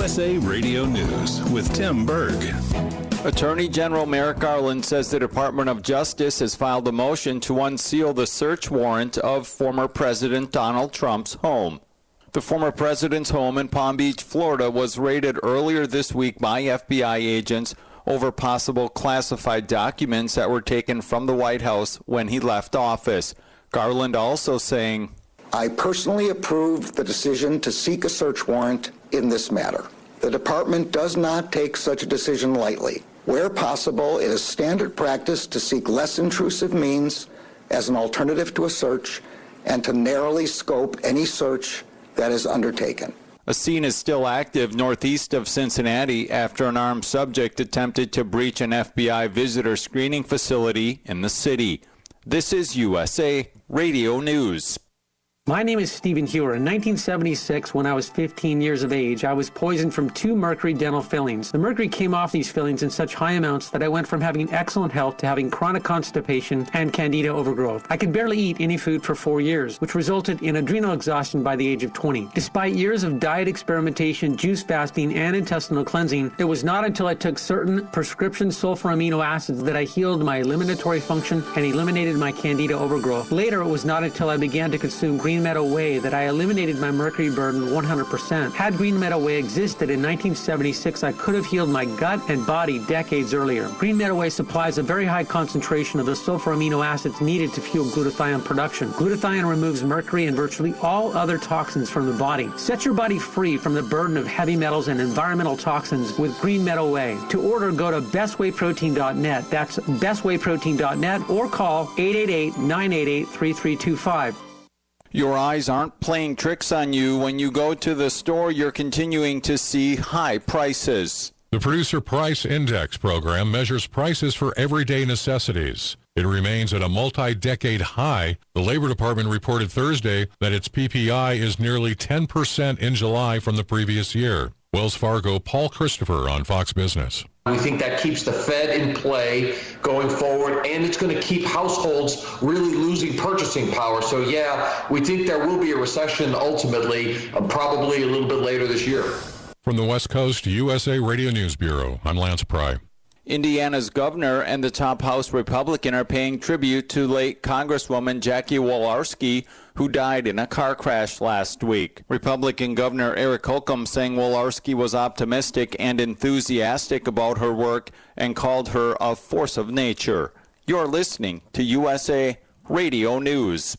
USA Radio News with Tim Berg. Attorney General Merrick Garland says the Department of Justice has filed a motion to unseal the search warrant of former President Donald Trump's home. The former president's home in Palm Beach, Florida was raided earlier this week by FBI agents over possible classified documents that were taken from the White House when he left office. Garland also saying, I personally approved the decision to seek a search warrant in this matter. The department does not take such a decision lightly. Where possible, it is standard practice to seek less intrusive means as an alternative to a search and to narrowly scope any search that is undertaken. A scene is still active northeast of Cincinnati after an armed subject attempted to breach an FBI visitor screening facility in the city. This is USA Radio News. My name is Stephen Hewer. In 1976, when I was 15 years of age, I was poisoned from two mercury dental fillings. The mercury came off these fillings in such high amounts that I went from having excellent health to having chronic constipation and candida overgrowth. I could barely eat any food for four years, which resulted in adrenal exhaustion by the age of 20. Despite years of diet experimentation, juice fasting, and intestinal cleansing, it was not until I took certain prescription sulfur amino acids that I healed my eliminatory function and eliminated my candida overgrowth. Later, it was not until I began to consume green Green Meadow Whey that I eliminated my mercury burden 100%. Had Green Meadow Whey existed in 1976, I could have healed my gut and body decades earlier. Green Meadow Whey supplies a very high concentration of the sulfur amino acids needed to fuel glutathione production. Glutathione removes mercury and virtually all other toxins from the body. Set your body free from the burden of heavy metals and environmental toxins with Green Meadow Whey. To order, go to bestwayprotein.net. That's bestwayprotein.net or call 888 988 3325. Your eyes aren't playing tricks on you. When you go to the store, you're continuing to see high prices. The Producer Price Index program measures prices for everyday necessities. It remains at a multi decade high. The Labor Department reported Thursday that its PPI is nearly 10% in July from the previous year. Wells Fargo, Paul Christopher on Fox Business. We think that keeps the Fed in play going forward, and it's going to keep households really losing purchasing power. So, yeah, we think there will be a recession ultimately, uh, probably a little bit later this year. From the West Coast USA Radio News Bureau, I'm Lance Pry. Indiana's governor and the top House Republican are paying tribute to late Congresswoman Jackie Walorski, who died in a car crash last week. Republican Governor Eric Holcomb saying Walorski was optimistic and enthusiastic about her work and called her a force of nature. You're listening to USA Radio News.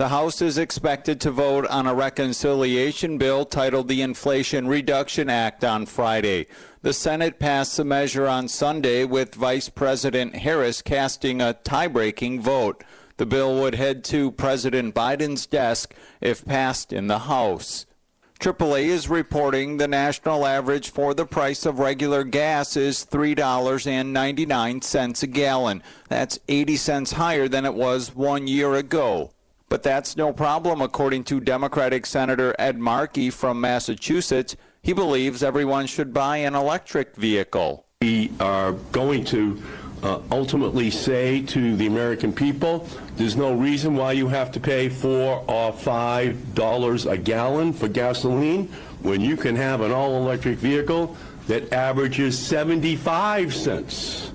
The House is expected to vote on a reconciliation bill titled the Inflation Reduction Act on Friday. The Senate passed the measure on Sunday with Vice President Harris casting a tie breaking vote. The bill would head to President Biden's desk if passed in the House. AAA is reporting the national average for the price of regular gas is $3.99 a gallon. That's 80 cents higher than it was one year ago. But that's no problem, according to Democratic Senator Ed Markey from Massachusetts. He believes everyone should buy an electric vehicle. We are going to uh, ultimately say to the American people, there's no reason why you have to pay four or five dollars a gallon for gasoline when you can have an all-electric vehicle that averages 75 cents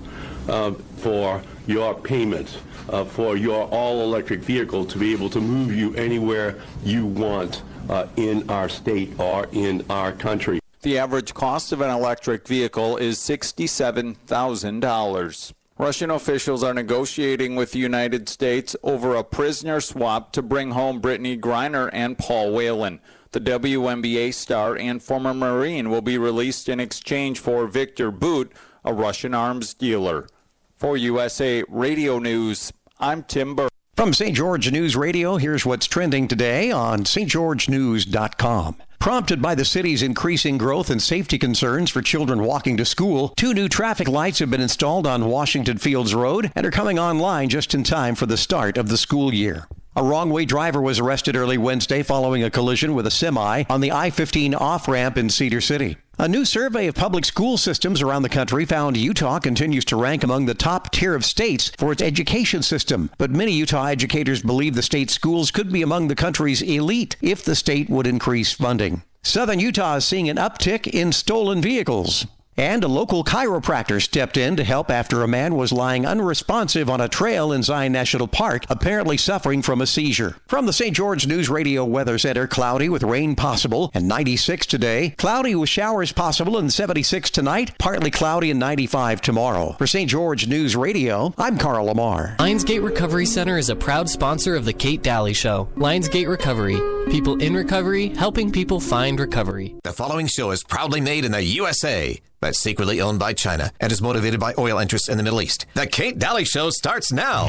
uh, for your payment uh, for your all-electric vehicle to be able to move you anywhere you want uh, in our state or in our country. The average cost of an electric vehicle is $67,000. Russian officials are negotiating with the United States over a prisoner swap to bring home Brittney Griner and Paul Whelan. The WNBA star and former Marine will be released in exchange for Viktor Bout, a Russian arms dealer. For USA Radio News, I'm Tim Burr. From St. George News Radio, here's what's trending today on stgeorgenews.com. Prompted by the city's increasing growth and safety concerns for children walking to school, two new traffic lights have been installed on Washington Fields Road and are coming online just in time for the start of the school year. A wrong way driver was arrested early Wednesday following a collision with a semi on the I 15 off ramp in Cedar City. A new survey of public school systems around the country found Utah continues to rank among the top tier of states for its education system. But many Utah educators believe the state schools could be among the country's elite if the state would increase funding. Southern Utah is seeing an uptick in stolen vehicles. And a local chiropractor stepped in to help after a man was lying unresponsive on a trail in Zion National Park, apparently suffering from a seizure. From the St. George News Radio Weather Center, cloudy with rain possible and 96 today. Cloudy with showers possible and 76 tonight. Partly cloudy and 95 tomorrow. For St. George News Radio, I'm Carl Lamar. Lionsgate Recovery Center is a proud sponsor of the Kate Dalley Show. Lionsgate Recovery. People in recovery, helping people find recovery. The following show is proudly made in the USA but secretly owned by China and is motivated by oil interests in the Middle East. The Kate Dalley Show starts now.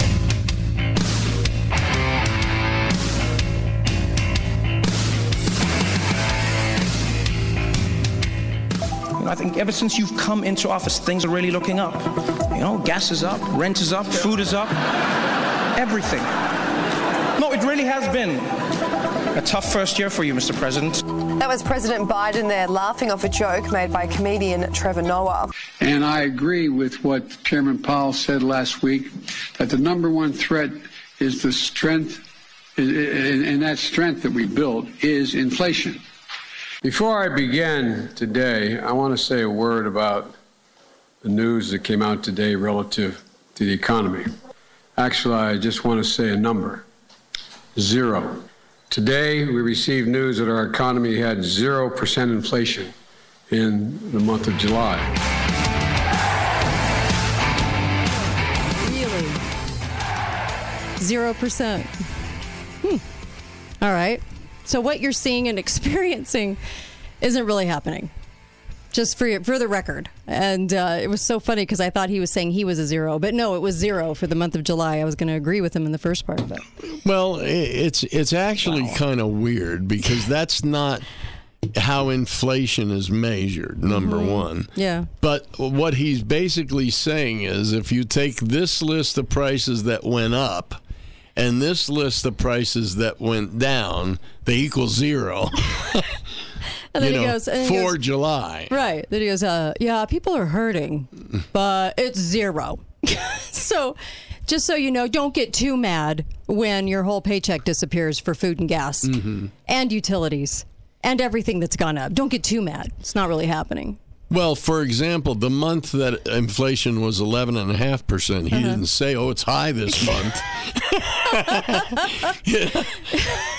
I think ever since you've come into office, things are really looking up. You know, gas is up, rent is up, food is up, everything. No, it really has been a tough first year for you, Mr. President. That was President Biden there laughing off a joke made by comedian Trevor Noah. And I agree with what Chairman Powell said last week that the number one threat is the strength, and that strength that we built is inflation. Before I begin today, I want to say a word about the news that came out today relative to the economy. Actually, I just want to say a number zero. Today, we received news that our economy had 0% inflation in the month of July. Really? 0%. Hmm. All right. So, what you're seeing and experiencing isn't really happening. Just for for the record, and uh, it was so funny because I thought he was saying he was a zero, but no, it was zero for the month of July. I was going to agree with him in the first part of it. Well, it's it's actually wow. kind of weird because that's not how inflation is measured. Number mm-hmm. one, yeah. But what he's basically saying is, if you take this list of prices that went up and this list of prices that went down, they equal zero. And then you he know, goes, for he goes, July. Right. Then he goes, uh, yeah, people are hurting, but it's zero. so just so you know, don't get too mad when your whole paycheck disappears for food and gas mm-hmm. and utilities and everything that's gone up. Don't get too mad. It's not really happening. Well, for example, the month that inflation was 11.5%, he uh-huh. didn't say, oh, it's high this month. yeah.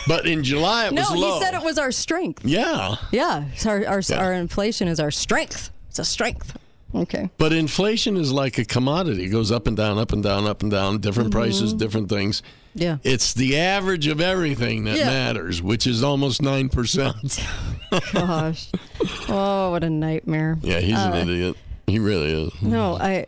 But in July, it no, was low. No, he said it was our strength. Yeah. Yeah. Our, our, Yeah. our inflation is our strength. It's a strength. Okay. But inflation is like a commodity. It goes up and down, up and down, up and down, different prices, Mhm. different things. Yeah. It's the average of everything that Yeah. matters, which is almost 9%. Gosh. Oh, what a nightmare. yeah, he's Uh, an idiot. He really is. No, I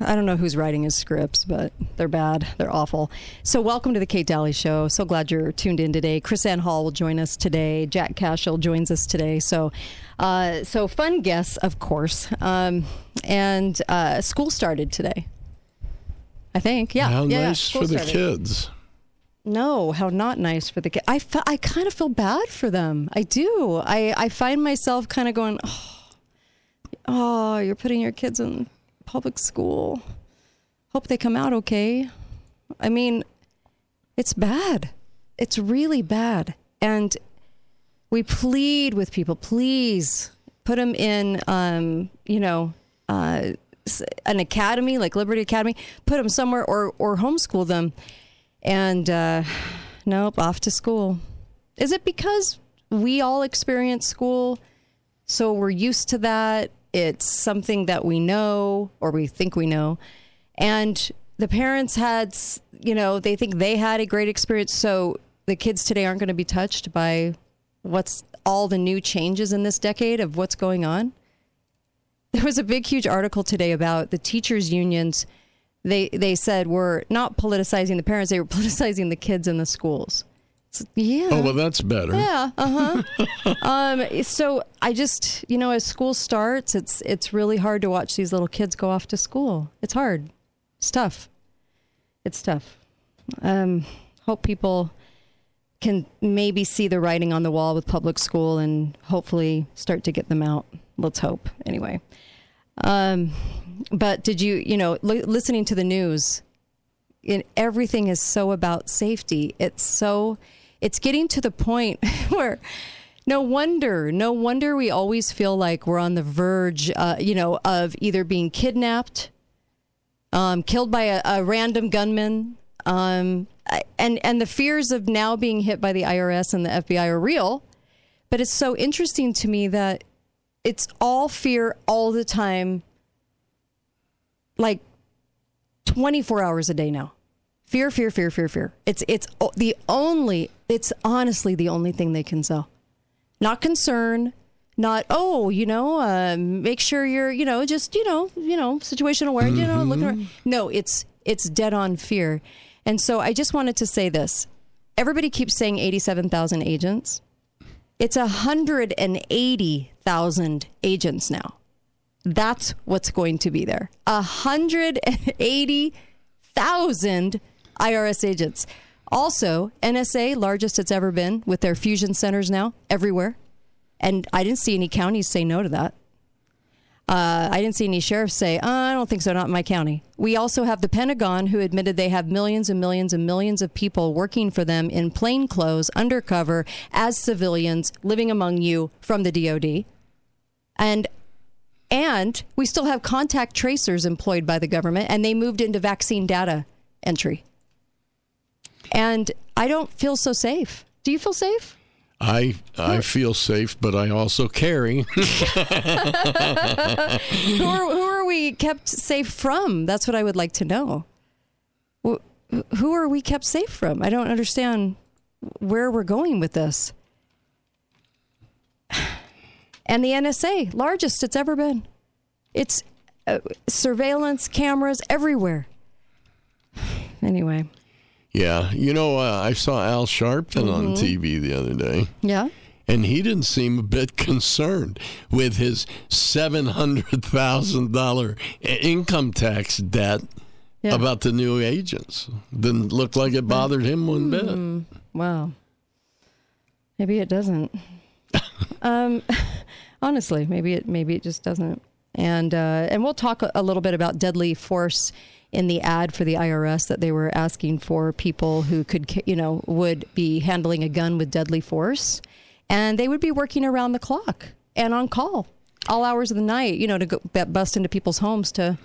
I don't know who's writing his scripts, but they're bad. They're awful. So welcome to the Kate Dalley Show. So glad you're tuned in today. Chris Ann Hall will join us today. Jack Cashill joins us today. So uh, so fun guests, of course. Um, and uh, school started today. I think. Yeah. How yeah, yeah, nice school for the kids. No, how not nice for the kids. I, fe- I kind of feel bad for them. I do. I, I find myself kind of going, oh, oh, you're putting your kids in public school. Hope they come out okay. I mean, it's bad. It's really bad. And we plead with people, please put them in, um, you know, uh, an academy like Liberty Academy, put them somewhere or, or homeschool them. And uh, nope, off to school. Is it because we all experience school? So we're used to that. It's something that we know or we think we know. And the parents had, you know, they think they had a great experience. So the kids today aren't going to be touched by what's all the new changes in this decade of what's going on. There was a big, huge article today about the teachers' unions. They they said we're not politicizing the parents; they were politicizing the kids in the schools, Yeah. Oh, well, that's better. Yeah. Uh huh. um. So I just, you know, as school starts, it's it's really hard to watch these little kids go off to school. It's hard. It's tough. It's tough. Um. Hope people can maybe see the writing on the wall with public school and hopefully start to get them out. Let's hope. Anyway. Um. But did you, you know, li- listening to the news? In everything is so about safety. It's so it's getting to the point where no wonder no wonder we always feel like we're on the verge uh, you know of either being kidnapped um, killed by a, a random gunman um, and and the fears of now being hit by the irs and the fbi are real but it's so interesting to me that it's all fear all the time like 24 hours a day now Fear, fear, fear, fear, fear. It's it's the only. It's honestly the only thing they can sell. Not concern. Not oh, you know, uh, make sure you're you know just you know you know situational aware. You know, looking around. No, it's it's dead on fear. And so I just wanted to say this. Everybody keeps saying eighty-seven thousand agents. It's hundred and eighty thousand agents now. That's what's going to be there. hundred and eighty thousand IRS agents. Also, NSA, largest it's ever been with their fusion centers now everywhere. And I didn't see any counties say no to that. Uh, I didn't see any sheriffs say, uh, I don't think so, not in my county. We also have the Pentagon, who admitted they have millions and millions and millions of people working for them in plain clothes, undercover, as civilians, living among you from the DoD. And and we still have contact tracers employed by the government, and they moved into vaccine data entry. And I don't feel so safe. Do you feel safe? I I feel safe, but I also carry. who, are, who are we kept safe from? That's what I would like to know. Who are we kept safe from? I don't understand where we're going with this. And the NSA, largest it's ever been. It's uh, surveillance cameras everywhere. Anyway, yeah, you know, uh, I saw Al Sharpton on Mhm. TV the other day. yeah. And he didn't seem a bit concerned with his seven hundred thousand dollar income tax debt about the new agents. Didn't look like it bothered him one bit. Hmm, wow. Maybe it doesn't. um, honestly, maybe it maybe it just doesn't. And uh, and we'll talk a, little bit about deadly force in the ad for the IRS that they were asking for people who could you know would be handling a gun with deadly force, and they would be working around the clock and on call all hours of the night. You know to go bu- bust into people's homes to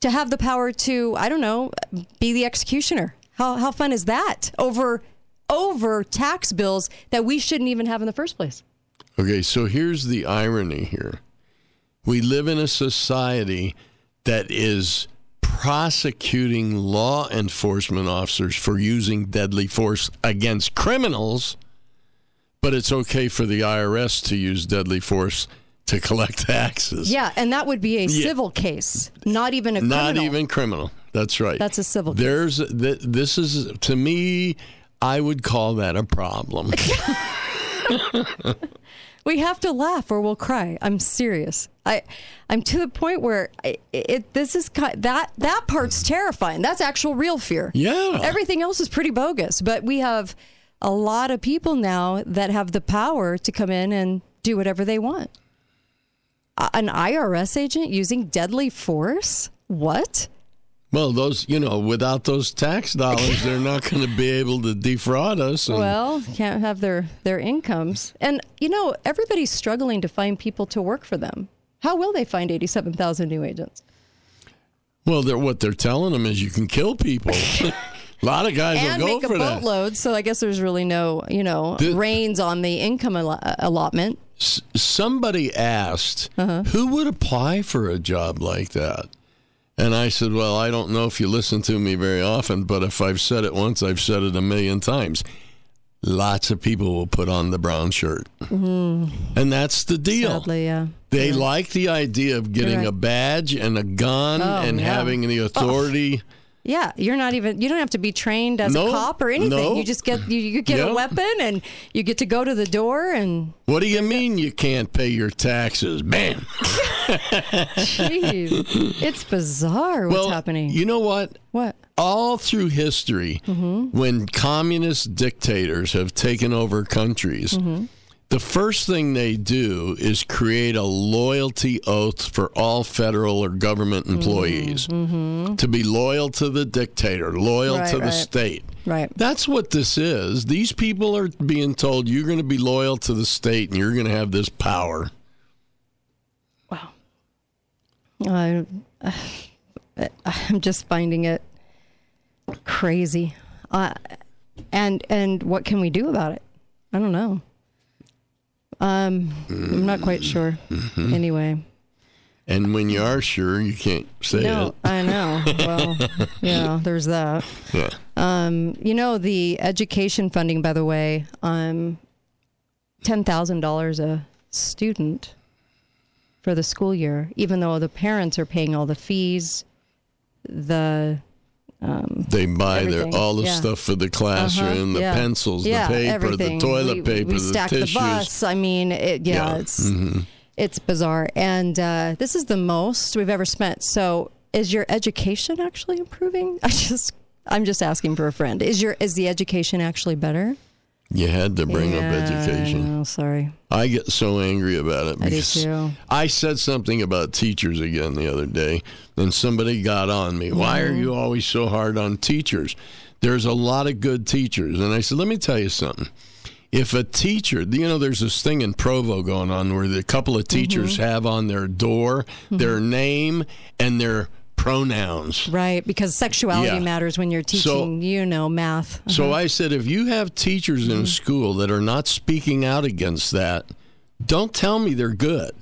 to have the power to I don't know be the executioner. How how fun is that over over tax bills that we shouldn't even have in the first place? Okay, so here's the irony here. We live in a society that is prosecuting law enforcement officers for using deadly force against criminals, but it's okay for the IRS to use deadly force to collect taxes. Yeah, and that would be a Yeah. civil case, not even a Not criminal. even criminal. That's right. That's a civil case. There's th- this is to me I would call that a problem. We have to laugh or we'll cry. I'm serious. I, I'm to the point where I, it. This is that that part's terrifying. That's actual real fear. Yeah. Everything else is pretty bogus, but we have a lot of people now that have the power to come in and do whatever they want. An IRS agent using deadly force? What? Well, those, you know, without those tax dollars, they're not going to be able to defraud us. And, Well, can't have their their incomes. And you know, everybody's struggling to find people to work for them. How will they find 87,000 new agents? well, they're, what they're telling them is you can kill people. a lot of guys and will go make a for that. boatload, so I guess there's really no, you know, The- reins on the income allo- allotment. S- somebody asked Uh-huh. who would apply for a job like that. And I said, Well, I don't know if you listen to me very often, but if I've said it once, I've said it a million times. Lots of people will put on the brown shirt. Mm, And that's the deal. sadly, yeah. They like the idea of getting right. a badge and a gun Oh, and yeah. having the authority Yeah, you're not even. You don't have to be trained as No, a cop or anything. no. You just get you, you get a weapon and you get to go to the door and. What do you mean you can't pay your taxes? Bam. Jeez, it's bizarre what's well, happening. You know what? What? All through history, Mhm. when communist dictators have taken over countries, Mhm. The first thing they do is create a loyalty oath for all federal or government employees Mhm. to be loyal to the dictator, loyal Right, to the right. state. Right. That's what this is. These people are being told you're going to be loyal to the state and you're going to have this power. Wow. I, I'm just finding it crazy. Uh, and and what can we do about it? I don't know. Um, I'm not quite sure. Mhm. Anyway, And when you are sure, you can't say no, it. I know. Well, yeah, there's that. Yeah. Um, you know, the education funding, by the way, um, ten thousand dollars a student for the school year, even though the parents are paying all the fees, the um, They buy everything. their all the Yeah. stuff for the classroom, Uh-huh, the yeah. pencils, Yeah, the paper, everything. the toilet we, paper, we the stack tissues. the bus. I mean, it, yeah, it's Mhm. it's bizarre, and uh, this is the most we've ever spent. So, is your education actually improving? I just, I'm just asking for a friend. Is your is the education actually better? You had to bring up Yeah, education. Oh, sorry. I get so angry about it I do because too. I said something about teachers again the other day, and somebody got on me. Why are you always so hard on teachers? There's a lot of good teachers. And I said, let me tell you something. If a teacher, you know, there's this thing in Provo going on where a couple of teachers Mm-hmm. have on their door their name and their pronouns. Right, because sexuality Yeah. matters when you're teaching, you know, math. So I said, if you have teachers in a school that are not speaking out against that, don't tell me they're good.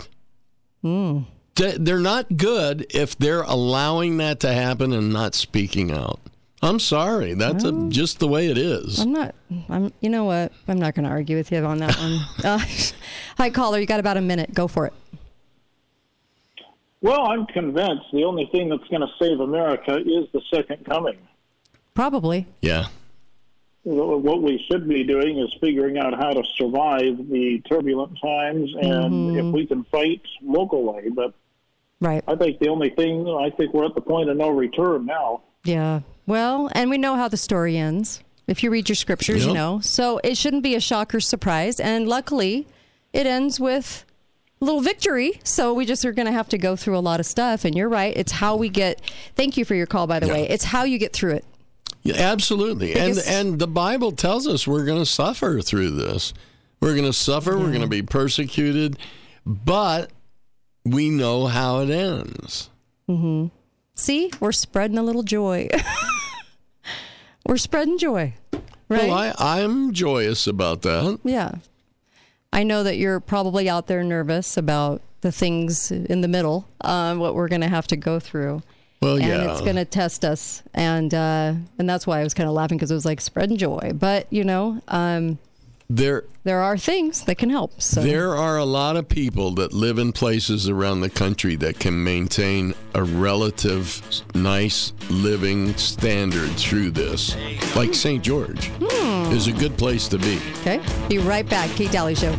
Mm. They- They're not good if they're allowing that to happen and not speaking out. I'm sorry. That's a, just the way it is. I'm not. I'm. You know what? I'm not going to argue with you on that one. Uh, hi, caller. You got about a minute. Go for it. Well, I'm convinced the only thing that's going to save America is the second coming. Probably. Yeah. What we should be doing is figuring out how to survive the turbulent times, and Mhm. if we can fight locally. But Right. I think the only thing I think we're at the point of no return now. Yeah. Well, and we know how the story ends. If you read your scriptures, you know. So it shouldn't be a shock or surprise. And luckily, it ends with a little victory. So we just are going to have to go through a lot of stuff. And you're right. It's how we get. Thank you for your call, by the way. It's how you get through it. Yeah, absolutely. Because- and and the Bible tells us we're going to suffer through this. We're going to suffer, we're going to be persecuted, but we know how it ends. hmm See, we're spreading a little joy. we're spreading joy, right? Well, I, I'm joyous about that. Yeah. I know that you're probably out there nervous about the things in the middle, um, what we're going to have to go through. Well, and yeah. it's going to test us, and uh, and that's why I was kind of laughing because it was like spreading joy. But you know, um, There there are things that can help. So There are a lot of people that live in places around the country that can maintain a relative nice living standard through this. Like St. George Hmm. is a good place to be. okay, be right back. Kate Dalley Show.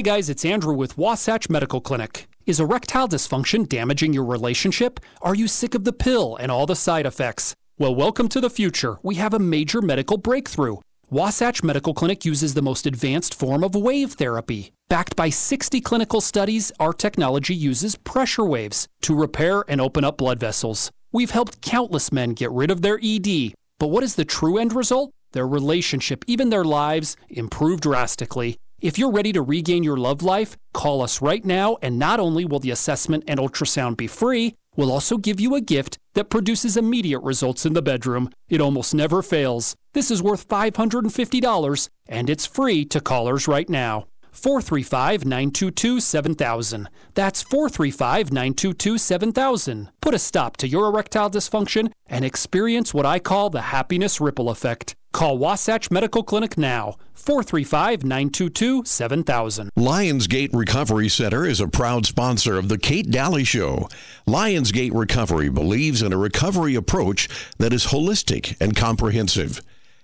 Hi, guys, it's Andrew with Wasatch Medical Clinic. Is erectile dysfunction damaging your relationship? Are you sick of the pill and all the side effects? Well, welcome to the future. We have a major medical breakthrough. Wasatch Medical Clinic uses the most advanced form of wave therapy. Backed by 60 clinical studies, our technology uses pressure waves to repair and open up blood vessels. We've helped countless men get rid of their ED. But what is the true end result? Their relationship, even their lives, improve drastically. If you're ready to regain your love life, call us right now, and not only will the assessment and ultrasound be free, we'll also give you a gift that produces immediate results in the bedroom. It almost never fails. This is worth $550, and it's free to callers right now. 435 922 7000. That's 435 922 7000. Put a stop to your erectile dysfunction and experience what I call the happiness ripple effect. Call Wasatch Medical Clinic now, 435 922 7000. Lionsgate Recovery Center is a proud sponsor of The Kate Dalley Show. Lionsgate Recovery believes in a recovery approach that is holistic and comprehensive.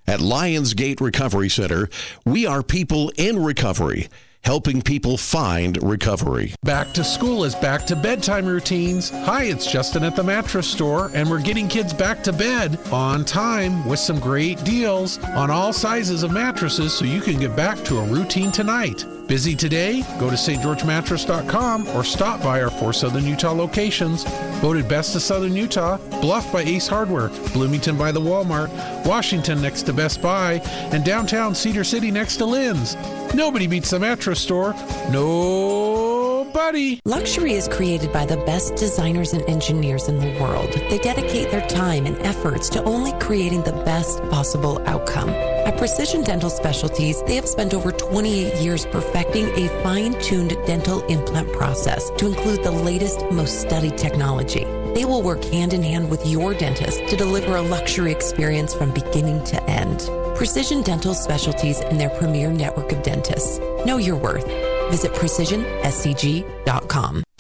At Lionsgate Recovery Center, we are people in recovery helping people find recovery. Back to school is back to bedtime routines. Hi, it's Justin at the mattress store, and we're getting kids back to bed on time with some great deals on all sizes of mattresses so you can get back to a routine tonight. Busy today? Go to stgeorgemattress.com or stop by our four Southern Utah locations. Voted best of Southern Utah, Bluff by Ace Hardware, Bloomington by the Walmart, Washington next to Best Buy, and downtown Cedar City next to Lin's. Nobody beats the mattress store. Nobody. Luxury is created by the best designers and engineers in the world. They dedicate their time and efforts to only creating the best possible outcome. At Precision Dental Specialties, they have spent over 28 years perfecting a fine-tuned dental implant process to include the latest, most studied technology. They will work hand in hand with your dentist to deliver a luxury experience from beginning to end. Precision Dental Specialties and their premier network of dentists. Know your worth. Visit precisionscg.com.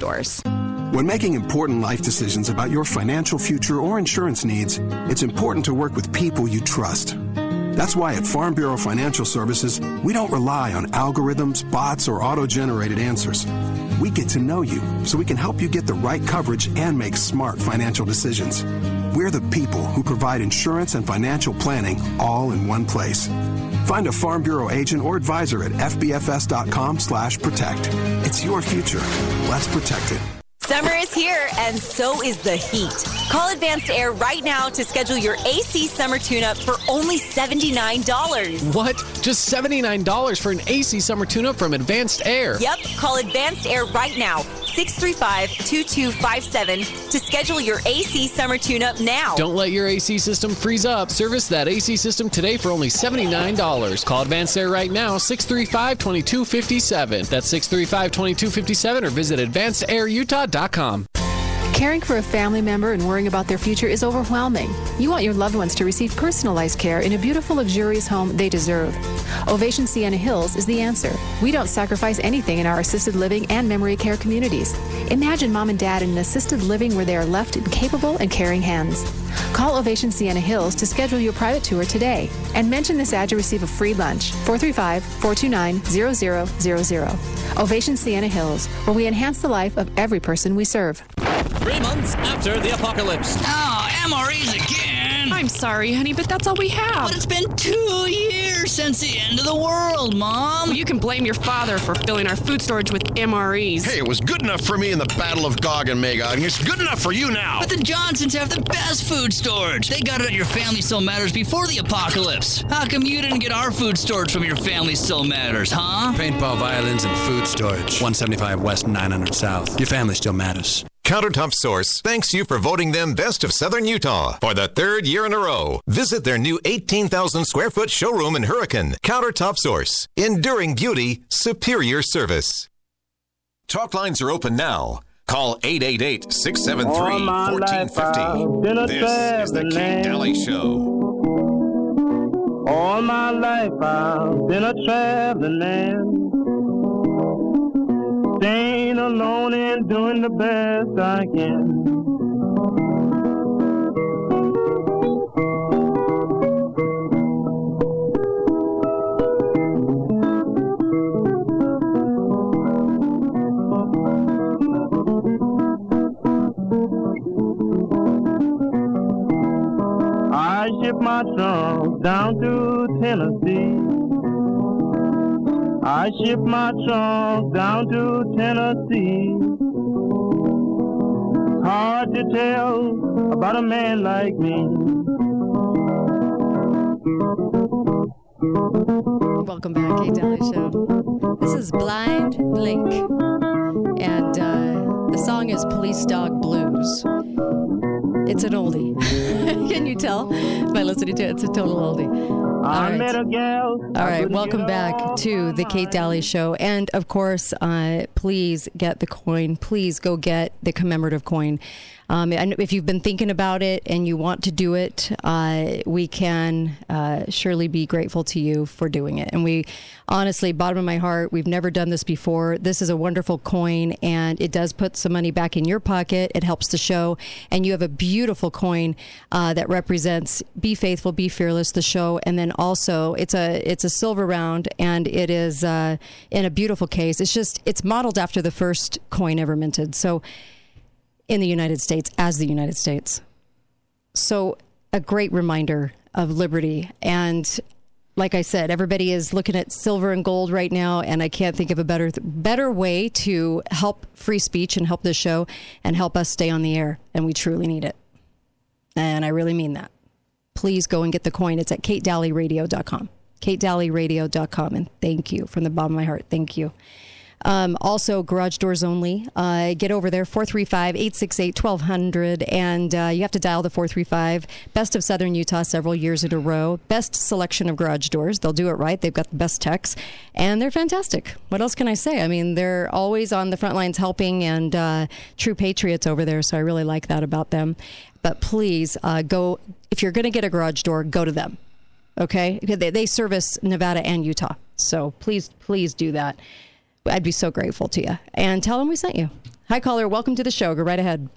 doors. When making important life decisions about your financial future or insurance needs, it's important to work with people you trust. That's why at Farm Bureau Financial Services, we don't rely on algorithms, bots, or auto generated answers. We get to know you so we can help you get the right coverage and make smart financial decisions. We're the people who provide insurance and financial planning all in one place. Find a Farm Bureau agent or advisor at fbfs.com slash protect. It's your future. Let's protect it. Summer is here, and so is the heat. Call Advanced Air right now to schedule your AC summer tune up for only $79. What? Just $79 for an AC summer tune up from Advanced Air? Yep. Call Advanced Air right now, 635 2257, to schedule your AC summer tune up now. Don't let your AC system freeze up. Service that AC system today for only $79. Call Advanced Air right now, 635 2257. That's 635 2257 or visit advancedAirUtah.com. Caring for a family member and worrying about their future is overwhelming. You want your loved ones to receive personalized care in a beautiful, luxurious home they deserve. Ovation Sienna Hills is the answer. We don't sacrifice anything in our assisted living and memory care communities. Imagine mom and dad in an assisted living where they are left in capable and caring hands. Call Ovation Sienna Hills to schedule your private tour today and mention this ad to receive a free lunch 435 429 0000. Ovation Sienna Hills, where we enhance the life of every person we serve. Three months after the apocalypse. Oh, MREs again. I'm sorry, honey, but that's all we have. But it's been two years since the end of the world, Mom. Well, you can blame your father for filling our food storage with MREs. Hey, it was good enough for me in the Battle of Gog and Magog, and it's good enough for you now. But the Johnsons have the best food storage. They got it at your Family Still Matters before the apocalypse. How come you didn't get our food storage from your Family Still Matters, huh? Paintball, violins, and food storage. 175 West, 900 South. Your family still matters. Countertop Source thanks you for voting them Best of Southern Utah for the third year in a row. Visit their new 18,000 square foot showroom in Hurricane. Countertop Source. Enduring beauty, superior service. Talk lines are open now. Call 888 673 1450. This is the Kate Dalley Show. All my life I've been a traveling man. Staying alone and doing the best I can. I ship my trunk down to Tennessee. I shipped my trunk down to Tennessee. Hard to tell about a man like me. Welcome back, Kate Dalley Show. This is Blind Blake, and uh, the song is Police Dog Blues. It's an oldie. Can you tell by listening to it? It's a total oldie. All I right. met a gal. All right, welcome back to the Kate Dalley Show. And of course, uh, please get the coin. Please go get the commemorative coin. Um, and if you've been thinking about it and you want to do it, uh, we can uh, surely be grateful to you for doing it. And we, honestly, bottom of my heart, we've never done this before. This is a wonderful coin, and it does put some money back in your pocket. It helps the show, and you have a beautiful coin uh, that represents "Be Faithful, Be Fearless," the show, and then also it's a it's a silver round, and it is uh, in a beautiful case. It's just it's modeled after the first coin ever minted. So in the United States as the United States. So, a great reminder of liberty. And like I said, everybody is looking at silver and gold right now, and I can't think of a better better way to help free speech and help this show and help us stay on the air. And we truly need it. And I really mean that. Please go and get the coin. It's at katedalleyradio.com. katedalleyradio.com. And thank you from the bottom of my heart. Thank you. Um, also, garage doors only. Uh, get over there, 435 868 1200. And uh, you have to dial the 435. Best of Southern Utah several years in a row. Best selection of garage doors. They'll do it right. They've got the best techs, and they're fantastic. What else can I say? I mean, they're always on the front lines helping and uh, true patriots over there. So I really like that about them. But please uh, go, if you're going to get a garage door, go to them. Okay? They, they service Nevada and Utah. So please, please do that. I'd be so grateful to you. And tell them we sent you. Hi, caller. Welcome to the show. Go right ahead.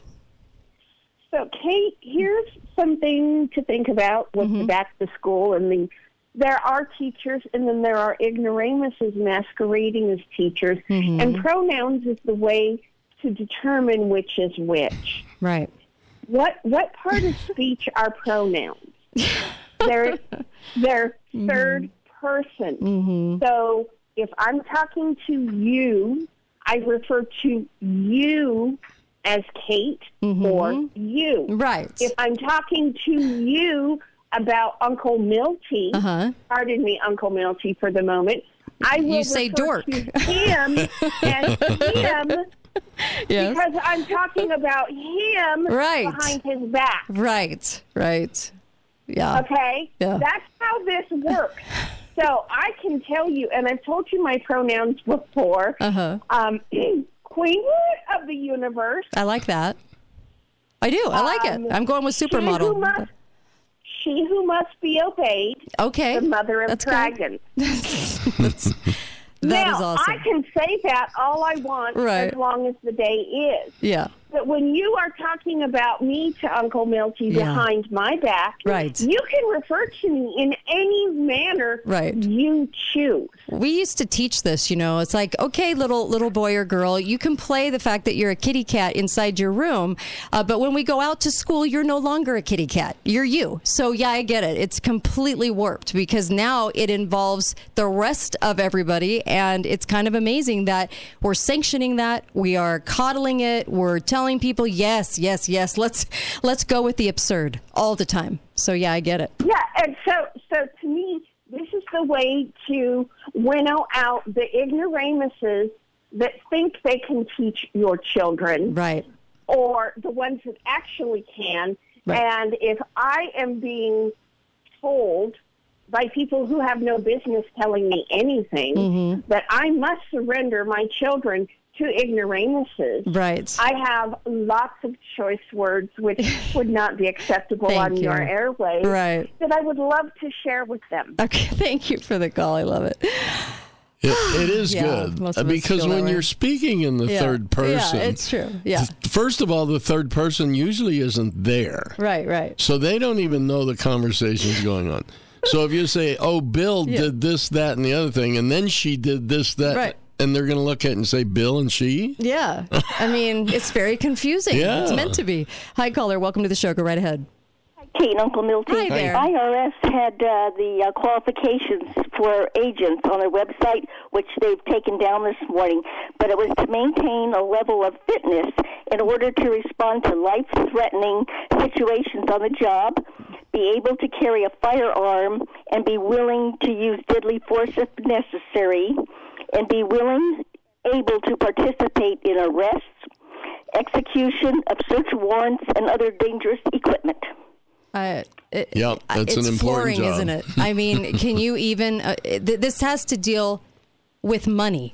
So, Kate, here's something to think about with Mm-hmm. the back to school and the. There are teachers, and then there are ignoramuses masquerading as teachers, Mhm. and pronouns is the way to determine which is which. Right. What what part of speech are pronouns? They're they're Mm-hmm. third person. Mhm. So if I'm talking to you, I refer to you as Kate or you. Mm-hmm. Right. If I'm talking to you about Uncle Milty, Uh-huh. pardon me, Uncle Milty, for the moment, I will You say refer dork. to him as him Yes. because I'm talking about him Right. behind his back. Right. Right. Yeah. Okay? Yeah. That's how this works. so I can tell you, and I've told you my pronouns before. Uh-huh. Um, Queenwood of the universe. I like that. I do. I like Um, it. I'm going with supermodel. she who must be obeyed. Okay. The mother of That's dragons. That now, is awesome. I can say that all I want Right. as long as the day is. Yeah. But when you are talking about me to Uncle Milty Yeah. behind my back, Right. you can refer to me in any manner Right. you choose. We used to teach this, you know. It's like, okay, little little boy or girl, you can play the fact that you're a kitty cat inside your room, uh, but when we go out to school, you're no longer a kitty cat. You're you. So yeah, I get it. It's completely warped because now it involves the rest of everybody, and it's kind of amazing that we're sanctioning that. We are coddling it. We're telling people, yes, yes, yes. Let's let's go with the absurd all the time. So yeah, I get it. Yeah, and so so to me, this is the way to winnow out the ignoramuses that think they can teach your children, right? Or the ones that actually can. Right. And if I am being told by people who have no business telling me anything Mm-hmm. that I must surrender my children to ignoramuses. Right. I have lots of choice words which would not be acceptable Thank on your you. airwaves Right. that I would love to share with them. Okay, thank you for the call. I love it. It, it is Yeah, good most of us because when you're speaking in the Yeah. third person, Yeah, it's true. Yeah. first of all, the third person usually isn't there, Right, right. so they don't even know the conversation's going on. So if you say, "Oh, Bill Yeah. did this, that, and the other thing," and then she did this, that, Right. And they're going to look at it and say, "Bill and she." Yeah. I mean, it's very confusing. Yeah. It's meant to be. Hi, caller. Welcome to the show. Go right ahead. Hi, Kate and Uncle Milty. Hi there. IRS had uh, the uh, qualifications for agents on their website, which they've taken down this morning. But it was to maintain a level of fitness in order to respond to life-threatening situations on the job, be able to carry a firearm, and be willing to use deadly force if necessary, and be willing, able to participate in arrests, execution of search warrants, and other dangerous equipment. Uh, it, Yep, uh, that's it's an important flooring, job. isn't it? I mean, can you even? Uh, th- this has to deal with money.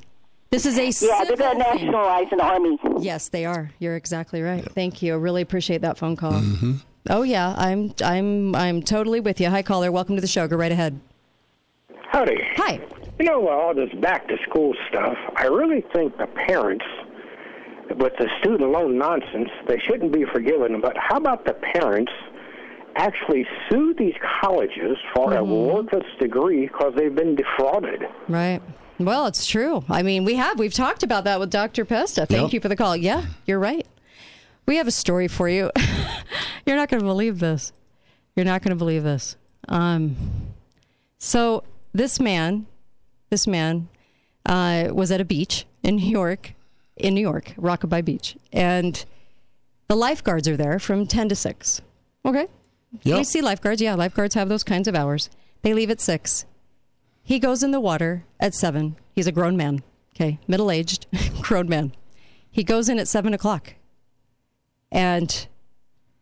This is a Yeah, they're going to nationalize an army. Yes, they are. You're exactly right. Thank you. I really appreciate that phone call. Mm-hmm. Oh yeah, I'm I'm I'm totally with you. Hi caller, welcome to the show. Go right ahead. Howdy. Hi. You know, all this back to school stuff, I really think the parents, with the student loan nonsense, they shouldn't be forgiven. But how about the parents actually sue these colleges for a worthless degree because they've been defrauded? Right. Well, it's true. I mean, we have we've talked about that with Dr. Pesta. Thank Yep. you for the call. Yeah, you're right. We have a story for you. you're not going to believe this. You're not going to believe this. Um, so this man, this man, uh, was at a beach in New York, in New York, Rockaway Beach, and the lifeguards are there from ten to six. Okay. Yep. We see lifeguards. Yeah, lifeguards have those kinds of hours. They leave at six. He goes in the water at seven. He's a grown man. Okay, middle aged, grown man. He goes in at seven o'clock, and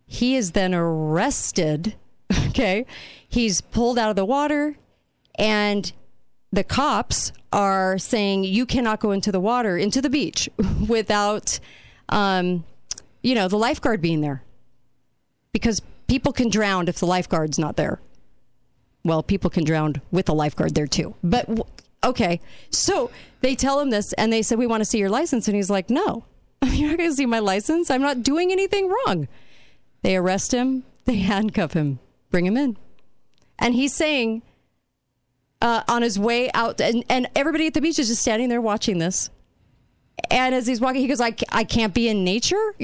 he is then arrested. Okay, he's pulled out of the water, and the cops are saying you cannot go into the water into the beach without, um, you know, the lifeguard being there because people can drown if the lifeguard's not there. Well, people can drown with a lifeguard there too. But okay, so they tell him this and they said, We want to see your license. And he's like, No, you're not going to see my license. I'm not doing anything wrong. They arrest him, they handcuff him, bring him in. And he's saying, uh, on his way out, and, and everybody at the beach is just standing there watching this. And as he's walking, he goes, I, I can't be in nature.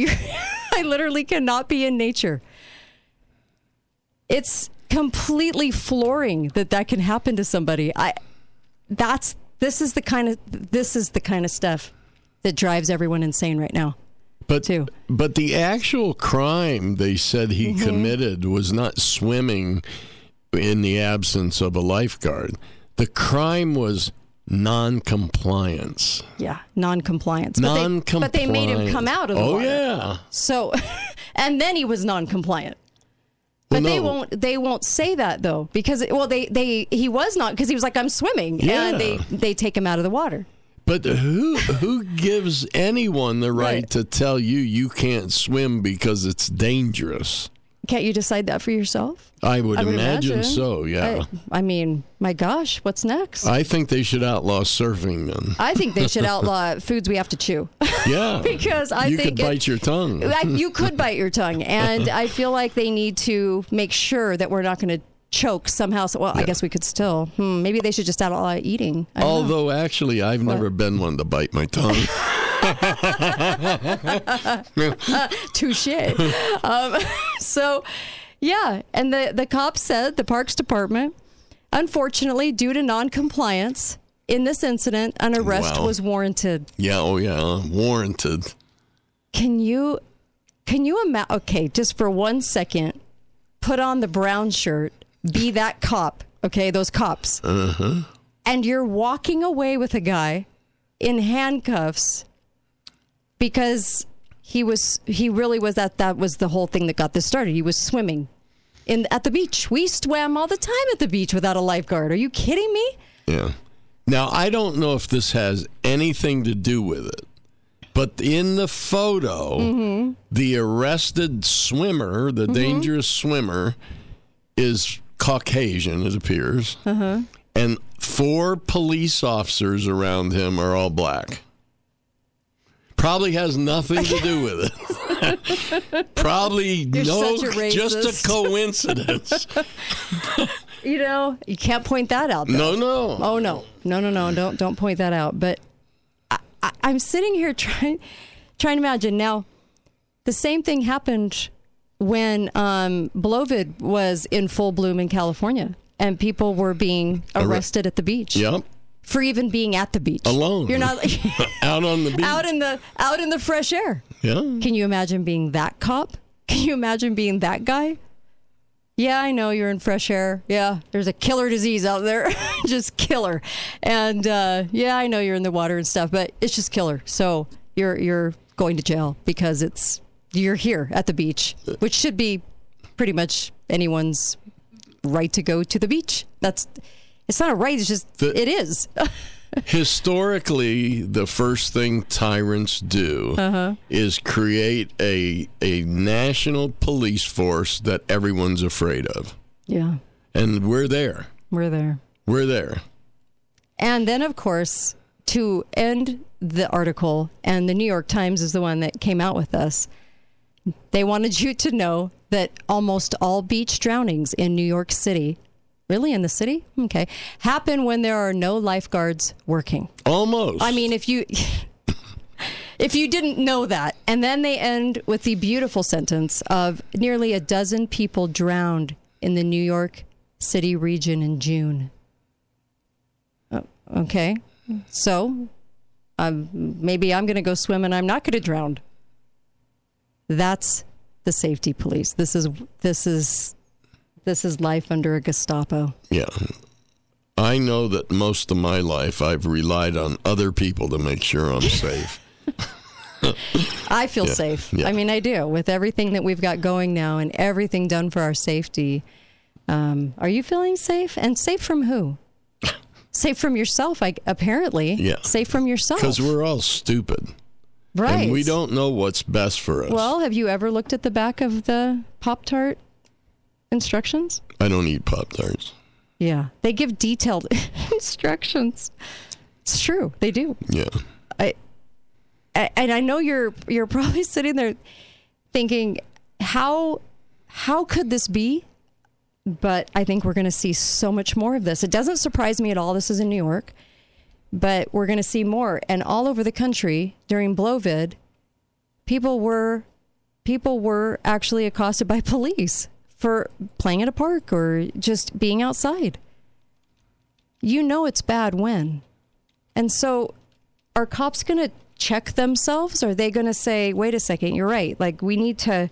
I literally cannot be in nature. It's completely flooring that that can happen to somebody. I that's this is the kind of this is the kind of stuff that drives everyone insane right now. But too. but the actual crime they said he Mhm. committed was not swimming in the absence of a lifeguard. The crime was non-compliance. Yeah, non-compliance. But they, but they made him come out of the water. Oh water. yeah. So, and then he was non-compliant. Well, But they won't. They won't say that though, because well, they they he was not because he was like I'm swimming, Yeah. and they they take him out of the water. But who who gives anyone the right, Right. to tell you you can't swim because it's dangerous? Can't you decide that for yourself? I would, imagine, so. Yeah. I, I mean, my gosh, what's next? I think they should outlaw surfing then. I think they should outlaw foods we have to chew. Yeah. because I you think You could it- bite your tongue. Like, you could bite your tongue, and I feel like they need to make sure that we're not going to choke somehow. So, well, I guess we could still. Hmm, maybe they should just outlaw eating. I don't know. Although actually, I've never been one to bite my tongue. Touche. Um, so, yeah, and the the cops said the Parks Department, unfortunately, due to non-compliance in this incident, an arrest Wow. was warranted. yeah. Oh yeah. Warranted. Can you can you imagine? Okay, just for one second, put on the brown shirt, be that cop. Okay, those cops, Uh huh. and you're walking away with a guy in handcuffs because he was he really was that that was the whole thing that got this started. He was swimming in at the beach. We swam all the time at the beach without a lifeguard. Are you kidding me? Yeah. Now, I don't know if this has anything to do with it, but in the photo, Mhm. the arrested swimmer, the Mhm. dangerous swimmer, is Caucasian, it appears, Uh huh. and four police officers around him are all black. Probably has nothing to do with it. Probably You're no, just a coincidence. You know, you can't point that out. No, though. no. Oh no, no, no, no! Don't don't point that out. But I, I, I'm sitting here trying trying to imagine now. The same thing happened when um, Blovid was in full bloom in California and people were being Arre- arrested at the beach Yep. For even being at the beach Alone. You're not Out on the beach. out in the out in the fresh air. yeah. Can you imagine being that cop? Can you imagine being that guy? Yeah, I know you're in fresh air. Yeah, there's a killer disease out there, just killer. And uh, yeah, I know you're in the water and stuff, but it's just killer. So you're you're going to jail because it's you're here at the beach, which should be pretty much anyone's right to go to the beach. That's it's not a right. It's just it is. Historically, the first thing tyrants do Uh-huh. is create a a national police force that everyone's afraid of. yeah, And we're there. we're there. We're there. And then, of course, to end the article, and the New York Times is the one that came out with us, they wanted you to know that almost all beach drownings in New York City, really in the city? Okay, happen when there are no lifeguards working. Almost. I mean, if you. If you didn't know that, and then they end with the beautiful sentence of nearly a dozen people drowned in the New York City region in June. Oh, okay, so um, maybe I'm going to go swim and I'm not going to drown. That's the safety police. This is this is this is life under a Gestapo. Yeah. I know that most of my life I've relied on other people to make sure I'm safe. I feel Yeah, safe. yeah. I mean, I do with everything that we've got going now and everything done for our safety. Um, are you feeling safe? And safe from who? safe from yourself, I, apparently. Yeah. Safe from yourself. Because we're all stupid. right. And we don't know what's best for us. Well, have you ever looked at the back of the Pop Tart instructions? I don't eat Pop Tarts. Yeah. They give detailed instructions. It's true. They do. Yeah. I, I- and I know you're you're probably sitting there thinking how how could this be? But I think we're going to see so much more of this. It doesn't surprise me at all. This is in New York, but we're going to see more. And all over the country during Blovid, people were people were actually accosted by police for playing at a park or just being outside. You know it's bad when. And so are cops going to check themselves? Are they going to say, "Wait a second, you're right. Like we need to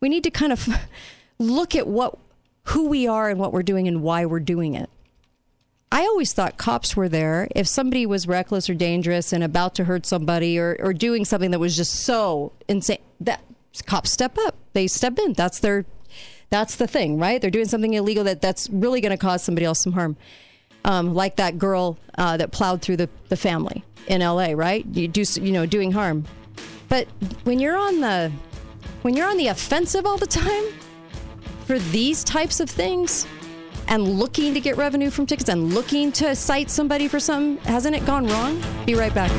we need to kind of look at what who we are and what we're doing and why we're doing it." I always thought cops were there if somebody was reckless or dangerous and about to hurt somebody or, or doing something that was just so insane that cops step up. They step in. That's their that's the thing, right? They're doing something illegal that that's really going to cause somebody else some harm. Um, like that girl uh, that plowed through the, the family in LA, right? You do you know doing harm. But when you're on the when you're on the offensive all the time for these types of things and looking to get revenue from tickets and looking to cite somebody for something, hasn't it gone wrong? Be right back.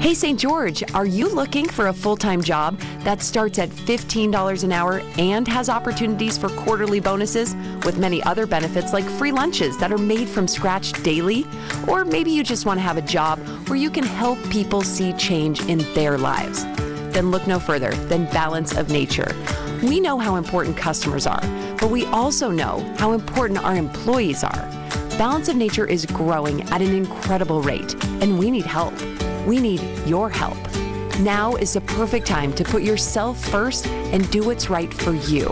Hey, St. George, are you looking for a full time job that starts at $15 an hour and has opportunities for quarterly bonuses with many other benefits like free lunches that are made from scratch daily? Or maybe you just want to have a job where you can help people see change in their lives? Then look no further than Balance of Nature. We know how important customers are, but we also know how important our employees are. Balance of Nature is growing at an incredible rate, and we need help. We need your help. Now is the perfect time to put yourself first and do what's right for you.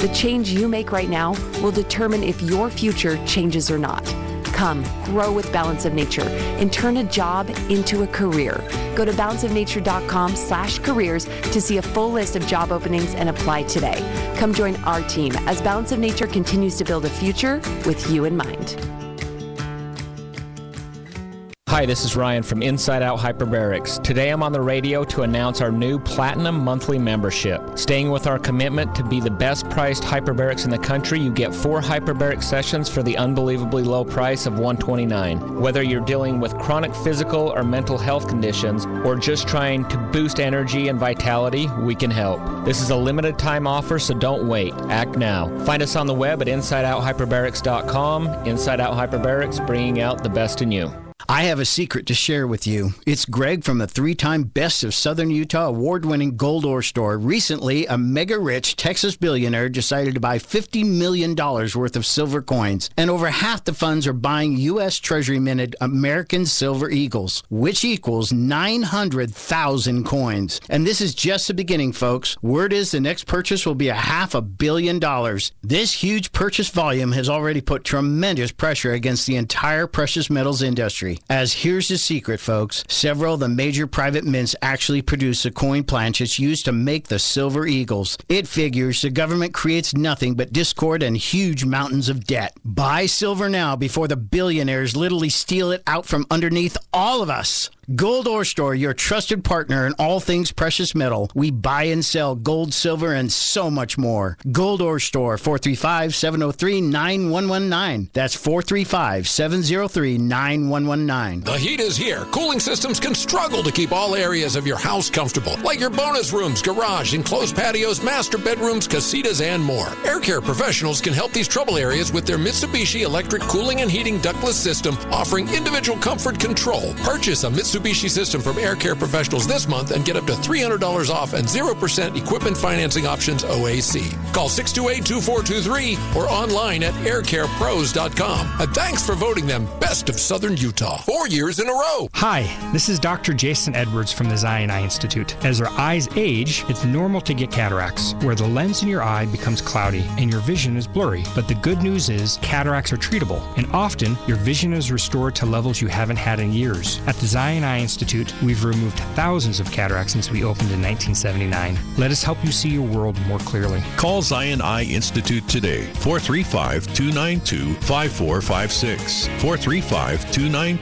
The change you make right now will determine if your future changes or not. Come, grow with Balance of Nature and turn a job into a career. Go to balanceofnature.com slash careers to see a full list of job openings and apply today. Come join our team as Balance of Nature continues to build a future with you in mind. Hi, this is Ryan from Inside Out Hyperbarics. Today I'm on the radio to announce our new Platinum Monthly membership. Staying with our commitment to be the best priced hyperbarics in the country, you get four hyperbaric sessions for the unbelievably low price of 129. Whether you're dealing with chronic physical or mental health conditions, or just trying to boost energy and vitality, we can help. This is a limited time offer, so don't wait. Act now. Find us on the web at InsideOutHyperbarics.com. Inside Out Hyperbarics, bringing out the best in you. I have a secret to share with you. It's Greg from the three time Best of Southern Utah award winning Gold Ore Store. Recently, a mega rich Texas billionaire decided to buy $50 million worth of silver coins, and over half the funds are buying U.S. Treasury minted American Silver Eagles, which equals 900,000 coins. And this is just the beginning, folks. Word is the next purchase will be a half a billion dollars. This huge purchase volume has already put tremendous pressure against the entire precious metals industry. As here's the secret, folks several of the major private mints actually produce the coin planchets used to make the silver eagles. It figures the government creates nothing but discord and huge mountains of debt. Buy silver now before the billionaires literally steal it out from underneath all of us. Gold Ore Store, your trusted partner in all things precious metal. We buy and sell gold, silver, and so much more. Gold Ore Store, 435 703 9119. That's 435 703 9119. The heat is here. Cooling systems can struggle to keep all areas of your house comfortable, like your bonus rooms, garage, enclosed patios, master bedrooms, casitas, and more. Air Care professionals can help these trouble areas with their Mitsubishi electric cooling and heating ductless system, offering individual comfort control. Purchase a Mitsubishi system from Air Care professionals this month and get up to $300 off and 0% equipment financing options OAC. Call 628-2423 or online at aircarepros.com. And thanks for voting them Best of Southern Utah. Four years in a row. Hi, this is Dr. Jason Edwards from the Zion Eye Institute. As our eyes age, it's normal to get cataracts, where the lens in your eye becomes cloudy and your vision is blurry. But the good news is cataracts are treatable, and often your vision is restored to levels you haven't had in years. At the Zion Eye Institute, we've removed thousands of cataracts since we opened in 1979. Let us help you see your world more clearly. Call Zion Eye Institute today, 435 292 5456. 435 292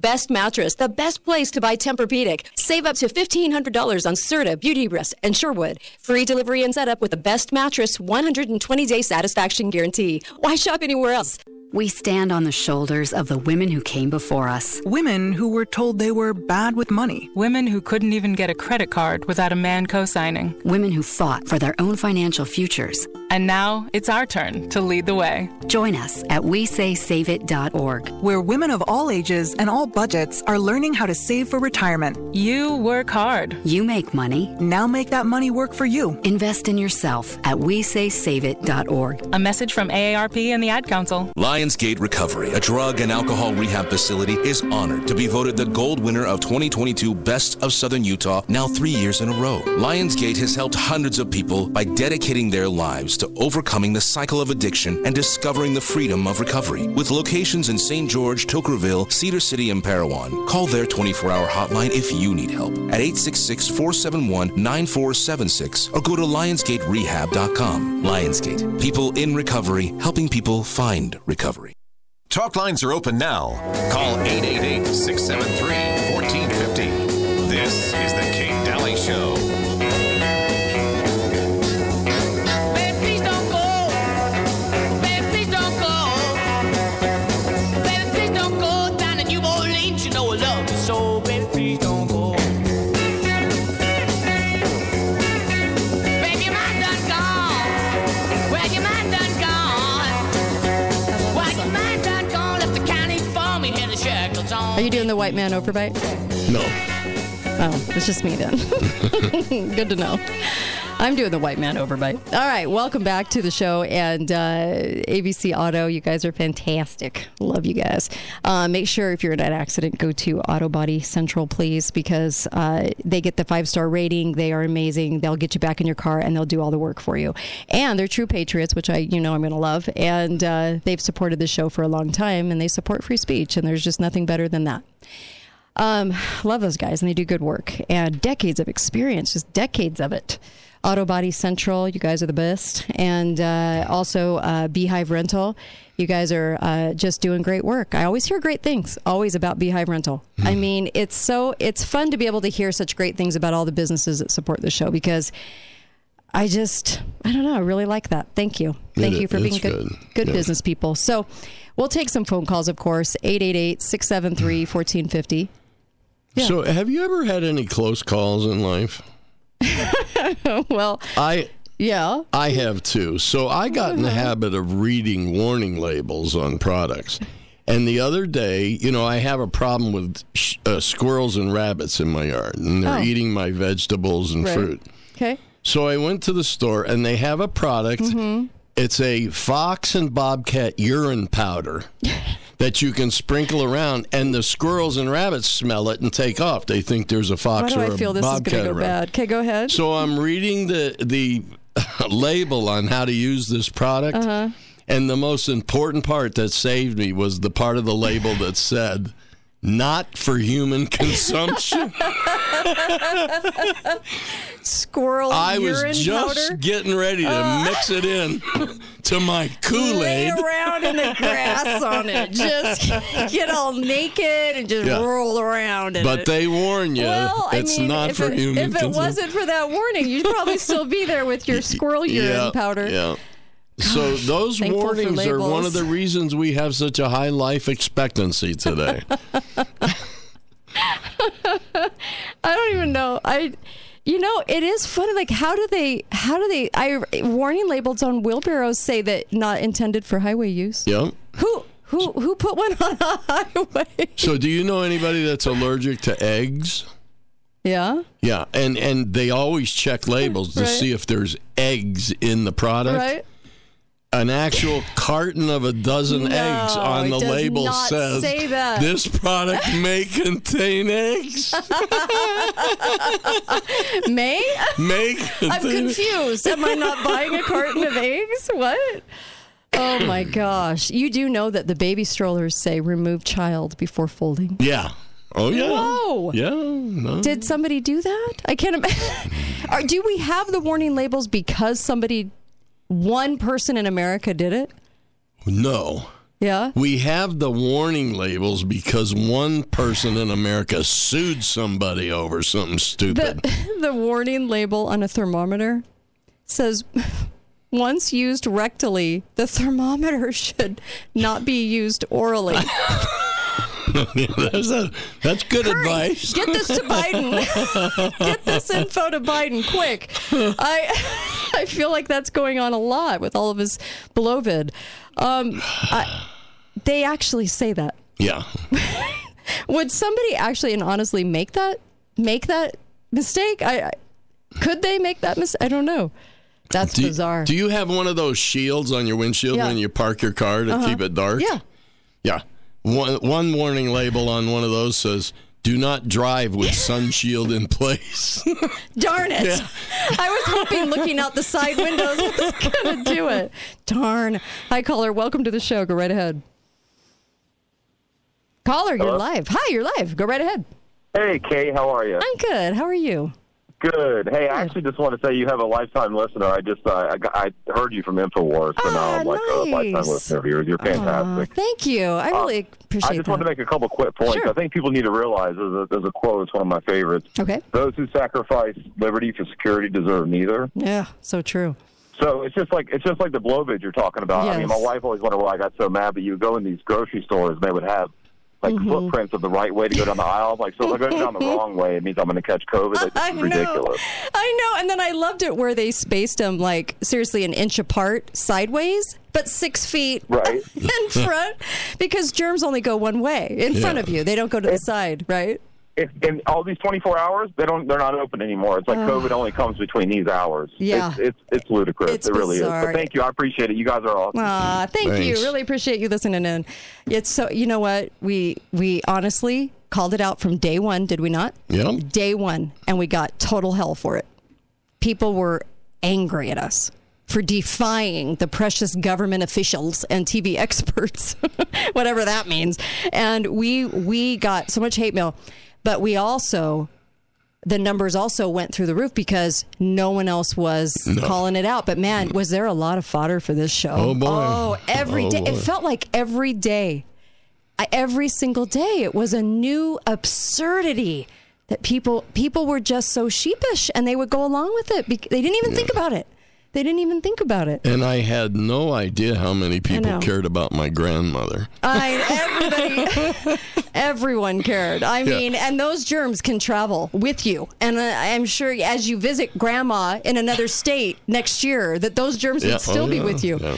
Best mattress, the best place to buy Tempur-Pedic. Save up to $1,500 on Serta, Beautyrest, and Sherwood. Free delivery and setup with the best mattress, 120-day satisfaction guarantee. Why shop anywhere else? We stand on the shoulders of the women who came before us. Women who were told they were bad with money. Women who couldn't even get a credit card without a man co signing. Women who fought for their own financial futures. And now it's our turn to lead the way. Join us at WeSaySaveIt.org, where women of all ages and all budgets are learning how to save for retirement. You work hard. You make money. Now make that money work for you. Invest in yourself at WeSaySaveIt.org. A message from AARP and the Ad Council. Lionsgate Recovery, a drug and alcohol rehab facility, is honored to be voted the gold winner of 2022 Best of Southern Utah now three years in a row. Lionsgate has helped hundreds of people by dedicating their lives to overcoming the cycle of addiction and discovering the freedom of recovery. With locations in St. George, Toquerville, Cedar City, and Parowan, call their 24 hour hotline if you need help at 866 471 9476 or go to lionsgaterehab.com. Lionsgate, people in recovery, helping people find recovery. Talk lines are open now. Call 888 673 1450. White man overbite? No. Oh, it's just me then. Good to know. I'm doing the white man overbite. All right, welcome back to the show and uh, ABC Auto. You guys are fantastic. Love you guys. Uh, make sure if you're in an accident, go to Auto Body Central, please, because uh, they get the five star rating. They are amazing. They'll get you back in your car and they'll do all the work for you. And they're true patriots, which I you know I'm going to love. And uh, they've supported the show for a long time, and they support free speech. And there's just nothing better than that. Um, love those guys, and they do good work and decades of experience, just decades of it. Auto Body Central, you guys are the best, and uh, also uh, Beehive Rental. You guys are uh, just doing great work. I always hear great things, always about Beehive Rental. Mm. I mean, it's so it's fun to be able to hear such great things about all the businesses that support the show because I just, I don't know. I really like that. Thank you. Thank It- you for being good, good. good Yeah. business people. So we'll take some phone calls, of course. 888 673 1450. So, have you ever had any close calls in life? well, I yeah. I have too. So I got in the habit of reading warning labels on products. And the other day, you know, I have a problem with sh- uh, squirrels and rabbits in my yard, and they're Oh. eating my vegetables and Right. fruit. Okay. So I went to the store, and they have a product. Mm-hmm. It's a fox and bobcat urine powder that you can sprinkle around, and the squirrels and rabbits smell it and take off. They think there's a fox Why do or I feel this is going to go around. bad? Okay, go ahead. So I'm reading the the label on how to use this product, Uh-huh. and the most important part that saved me was the part of the label that said "not for human consumption." Squirrel I was just powder. getting ready to Uh. mix it in to my Kool Lay Aid. around in the grass on it. Just get all naked and just Yeah. roll around in But it. they warn you, well, it's I mean, not for it, human If it wasn't for that warning, you'd probably still be there with your squirrel urine yeah, powder. Yeah. So those warnings are one of the reasons we have such a high life expectancy today. I don't even know. I, you know, it is funny. Like, how do they? How do they? I warning labels on wheelbarrows say that not intended for highway use. yep. Who? Who? Who put one on a highway? So do you know anybody that's allergic to eggs? Yeah. Yeah, and and they always check labels to Right. see if there's eggs in the product. Right. An actual carton of a dozen No, eggs on the label says say this product may contain eggs. May? May I'm confused. Am I not buying a carton of eggs? What? Oh my gosh. You do know that the baby strollers say remove child before folding. Yeah. Oh yeah. Whoa. Yeah. No. Did somebody do that? I can't imagine. Or do we have the warning labels because somebody, one person in America did it? no. Yeah. We have the warning labels because one person in America sued somebody over something stupid. The, the warning label on a thermometer says once used rectally, the thermometer should not be used orally. that's, a, that's good advice. Get this to Biden. Get this info to Biden quick. I I feel like that's going on a lot with all of his beloved. Um, I, they actually say that. Yeah. Would somebody actually and honestly make that make that mistake? I, I could they make that mistake? I don't know. That's Do bizarre. do you have one of those shields on your windshield Yeah. when you park your car to Uh-huh. keep it dark? Yeah. Yeah. One, one warning label on one of those says, do not drive with sun shield in place. Darn it. Yeah. I was hoping looking out the side windows was going to do it. Darn. Hi, caller. Welcome to the show. Go right ahead. Caller, you're live. Hi, you're live. Go right ahead. Hey, Kay, how are you? I'm good. How are you? Good. Hey, I actually just want to say you have a lifetime listener. I just uh, I, I heard you from Infowars, so now I'm like a lifetime listener of yours. You're fantastic. Thank you. I really appreciate Uh, I just that. wanted to make a couple quick points. Sure. I think people need to realize there's a, there's a quote. It's one of my favorites. Okay. Those who sacrifice liberty for security deserve neither. Yeah, so true. So it's just like it's just like the blowvid you're talking about. I mean, my wife always wondered why I got so mad. But you go in these grocery stores, and they would have like Mm-hmm. footprints of the right way to go down the aisle. Like, so if I go down the wrong way, it means I'm going to catch COVID. Like, this I is know. ridiculous. I know. And then I loved it where they spaced them like seriously an inch apart sideways, but six feet Right. in front because germs only go one way in front of you. They don't go to the side, right? If in all these 24 hours they don't they're not open anymore it's like Ugh. covid only comes between these hours Yeah. it's it's, it's ludicrous It's it really bizarre. is but thank you i appreciate it you guys are awesome Ah, thank you. Really appreciate you listening in. It's so you know what we we honestly called it out from day one, did we not? Yeah. Day one, and we got total hell for it. People were angry at us for defying the precious government officials and TV experts, whatever that means. And we we got so much hate mail, but we also the numbers also went through the roof because no one else was No. calling it out. But man, mm. was there a lot of fodder for this show? Oh, boy. Oh, every Oh, day. boy. It felt like every day, I, every single day, it was a new absurdity that people people were just so sheepish and they would go along with it. They didn't even think about it. They didn't even think about it. And I had no idea how many people cared about my grandmother. I everybody, everyone cared. I Yeah. mean, and those germs can travel with you. And I'm sure as you visit grandma in another state next year, that those germs Yeah, would still oh, be with you. yeah.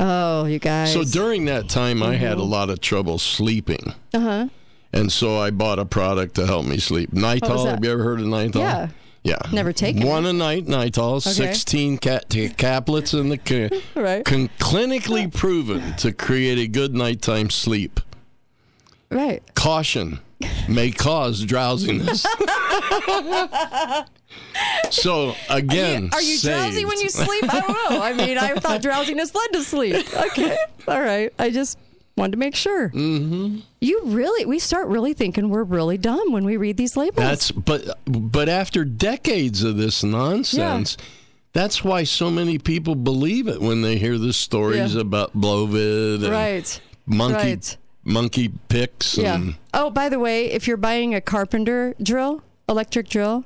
Oh, you guys. So during that time, I had a Mhm. lot of trouble sleeping. uh huh. And so I bought a product to help me sleep. That? Have you ever heard of Nytol? Yeah. Yeah. Never taken One a night, Nytol. Okay. 16 cat- t- caplets in the can, Right. con- clinically proven to create a good nighttime sleep. Right. Caution may cause drowsiness. so again, Are you drowsy when you sleep? I don't know. I mean, I thought drowsiness led to sleep. Okay. All right. I just wanted to make sure. Mm-hmm. You really, we start really thinking we're really dumb when we read these labels. That's but but after decades of this nonsense, that's why so many people believe it when they hear the stories Yeah. about Blovid and Right. monkey Right. monkey picks Yeah. Oh, by the way, if you're buying a carpenter drill, electric drill,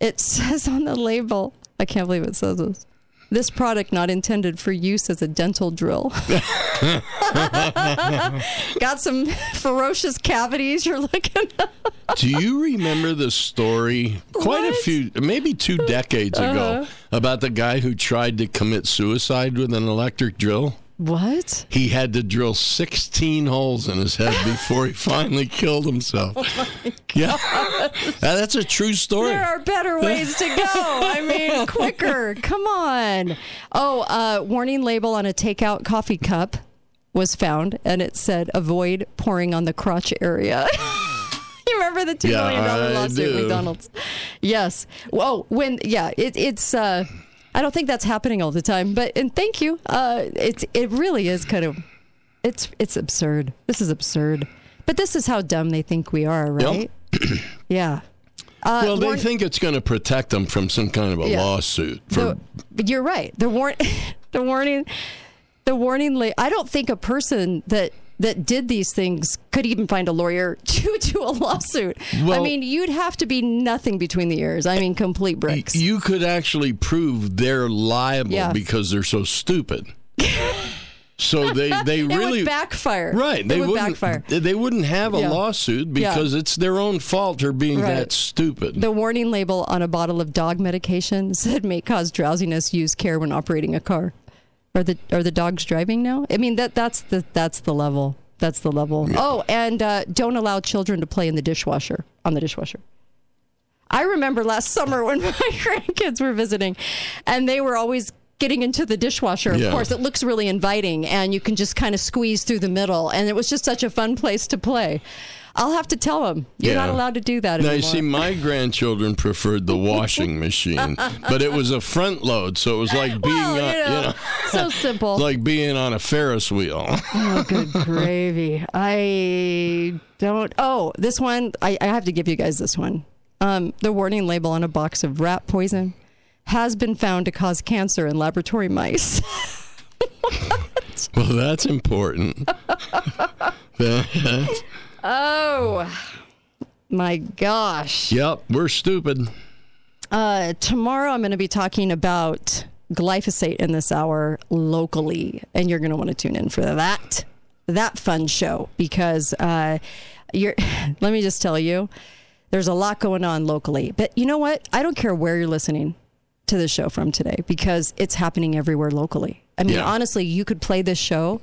it says on the label, I can't believe it says this. This product not intended for use as a dental drill. Got some ferocious cavities you're looking at. Do you remember the story quite a few maybe 2 decades Uh-huh. ago about the guy who tried to commit suicide with an electric drill? What? He had to drill 16 holes in his head before he finally killed himself. yeah. That's a true story. There are better ways to go. I mean, quicker. Come on. Oh, uh, warning label on a takeout coffee cup was found, and it said "Avoid pouring on the crotch area." you remember the two Yeah, million dollar lawsuit, do. McDonald's? Yes. Whoa. When? Yeah. It, it's. Uh, I don't think that's happening all the time, but and thank you. Uh, it's it really is kind of. It's it's absurd. This is absurd. But this is how dumb they think we are, right? yeah. Uh, well, they think it's going to protect them from some kind of a Yeah. lawsuit. For, the, but you're right. The warn, the warning, the warning. La- I don't think a person that that did these things could even find a lawyer to do a lawsuit. I mean, you'd have to be nothing between the ears. I mean, complete bricks. you could actually prove they're liable Yeah. because they're so stupid. so they they it really would backfire. right It they would wouldn't backfire. they wouldn't have a Yeah. lawsuit Yeah. because it's their own fault for being Right. that stupid. The warning label on a bottle of dog medication said may cause drowsiness. Use care when operating a car. Are the are the dogs driving now? I mean that that's the that's the level. That's the level. Oh, and uh, don't allow children to play in the dishwasher on the dishwasher. I remember last summer when my grandkids were visiting, and they were always getting into the dishwasher. Of Yeah. course, it looks really inviting, and you can just kind of squeeze through the middle, and it was just such a fun place to play. I'll have to tell them you're not allowed to do that now anymore. you see, my grandchildren preferred the washing machine, but it was a front load, so it was like being Well, on, you know, so simple. like being on a Ferris wheel. Oh, good gravy. I don't. Oh, this one, I, I have to give you guys this one. Um, the warning label on a box of rat poison has been found to cause cancer in laboratory mice. well, that's important. Oh, my gosh. yep, we're stupid. Uh, tomorrow, I'm going to be talking about glyphosate in this hour locally, and you're going to want to tune in for that that fun show because uh, you're. let me just tell you, there's a lot going on locally. But you know what? I don't care where you're listening to the show from today because it's happening everywhere locally. I mean, Yeah. honestly, you could play this show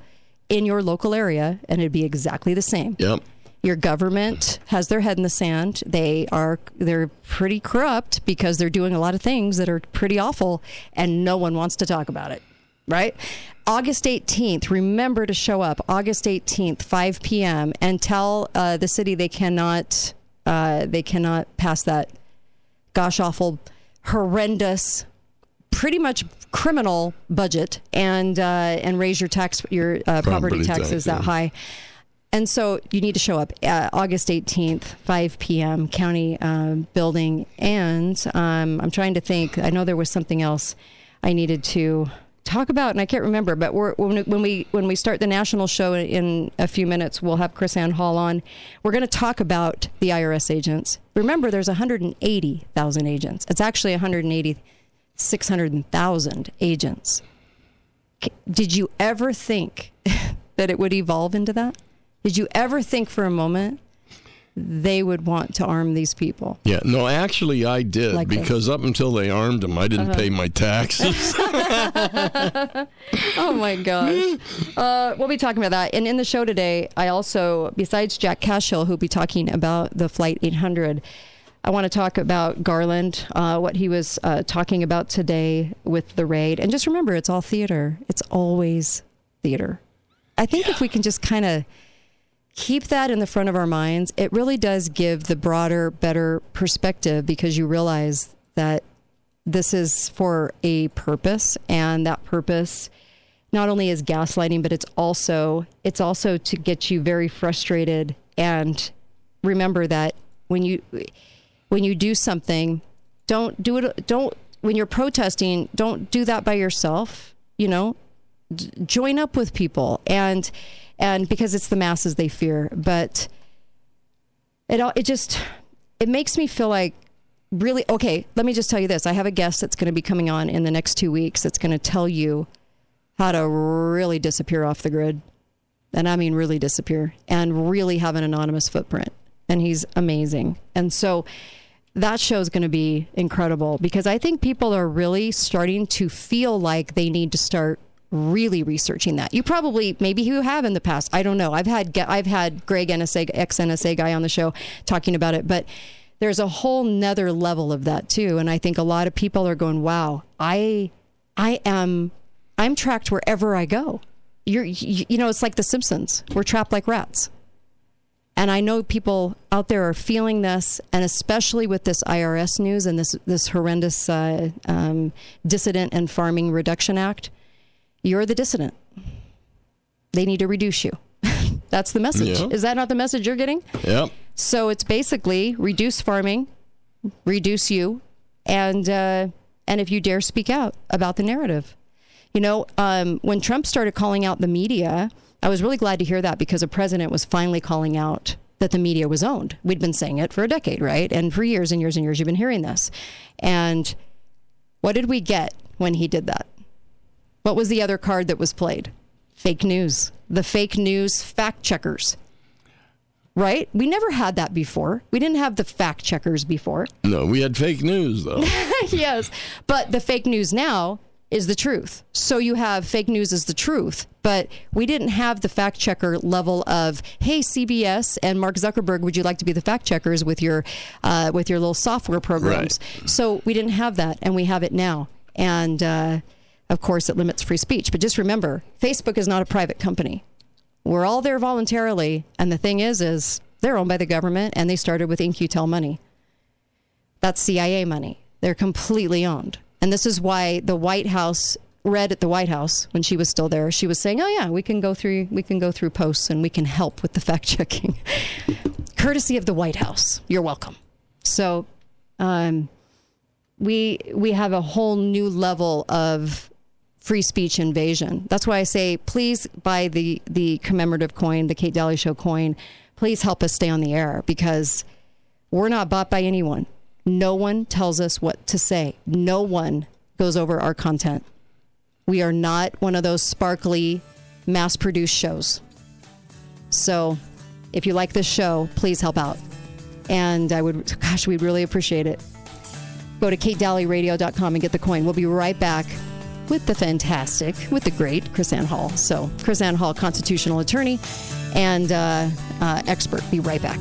in your local area, and it'd be exactly the same Yep. Your government has their head in the sand. They are they're pretty corrupt because they're doing a lot of things that are pretty awful and no one wants to talk about it right? August 18th remember to show up august 18th 5 p.m and tell uh, the city they cannot uh, they cannot pass that gosh awful horrendous pretty much criminal budget and uh, and raise your tax your uh, property, Property taxes tax, that yeah. high and so you need to show up uh, August 18th, 5 p.m., county um, building. And um, I'm trying to think, I know there was something else I needed to talk about, and I can't remember, but when, we- when we when we start the national show in a few minutes, we'll have KrisAnne Hall on. We're going to talk about the IRS agents. Remember, there's 180,000 agents. It's actually 180, 600,000 agents. Did you ever think that it would evolve into that? Did you ever think for a moment they would want to arm these people? Yeah, no, actually, I did Like this. because up until they armed them, I didn't Uh-huh. pay my taxes. oh my gosh. Uh, we'll be talking about that. And in the show today, I also, besides Jack Cashill, who'll be talking about the Flight 800, I want to talk about Garland, uh, what he was uh, talking about today with the raid. And just remember, it's all theater, it's always theater. I think if we can just kind of keep that in the front of our minds, it really does give the broader, better perspective because you realize that this is for a purpose and that purpose not only is gaslighting but it's also it's also to get you very frustrated and remember that when you when you do something don't do it don't when you're protesting don't do that by yourself you know? D- join up with people and and because it's the masses they fear. But it all it just it makes me feel like really okay let me just tell you this. I have a guest that's going to be coming on in the next two weeks that's going to tell you how to really disappear off the grid. And i mean really disappear and really have an anonymous footprint. And he's amazing. And so that show is going to be incredible because i think people are really starting to feel like they need to start really researching that. You probably maybe you have in the past. I don't know. I've had i've had greg nsa ex nsa guy on the show talking about it but there's a whole nother level of that too. And i think a lot of people are going wow i i am i'm tracked wherever i go. You're you, you know it's like the simpsons. We're trapped like rats. And i know people out there are feeling this and especially with this irs news and this this horrendous uh, um, dissident and farming reduction act you're the dissident they need to reduce you that's the message Yeah. is that not the message you're getting yep. so it's basically reduce farming, reduce you, and uh, and if you dare speak out about the narrative, you know, um, when Trump started calling out the media, I was really glad to hear that because a president was finally calling out that the media was owned. We'd been saying it for a decade, right? And for years and years and years, you've been hearing this. And what did we get when he did that? What was the other card that was played? Fake news. The fake news fact checkers right? We never had that before. We didn't have the fact checkers before. No, we had fake news though. yes. But the fake news now is the truth. So you have fake news is the truth, but we didn't have the fact checker level of, hey, CBS and Mark Zuckerberg, would you like to be the fact checkers with your uh, with your little software programs? Right. So we didn't have that, and we have it now. And uh, of course, it limits free speech. But just remember, Facebook is not a private company. We're all there voluntarily, and the thing is, is they're owned by the government, and they started with In-Q-Tel money. That's CIA money. They're completely owned. And this is why the White House read at the White House when she was still there. She was saying, "Oh yeah, we can go through we can go through posts and we can help with the fact checking." Courtesy of the White House. You're welcome. So, um, we we have a whole new level of free speech invasion. That's why I say please buy the the commemorative coin, the Kate Dalley Show coin. Please help us stay on the air because we're not bought by anyone. No one tells us what to say. No one goes over our content. We are not one of those sparkly, mass produced shows. So if you like this show, please help out. And I would, gosh, we'd really appreciate it. Go to katedalleyradio.com and get the coin. We'll be right back with the fantastic, with the great KrisAnne Hall. So, KrisAnne Hall, constitutional attorney and uh, uh, expert. Be right back.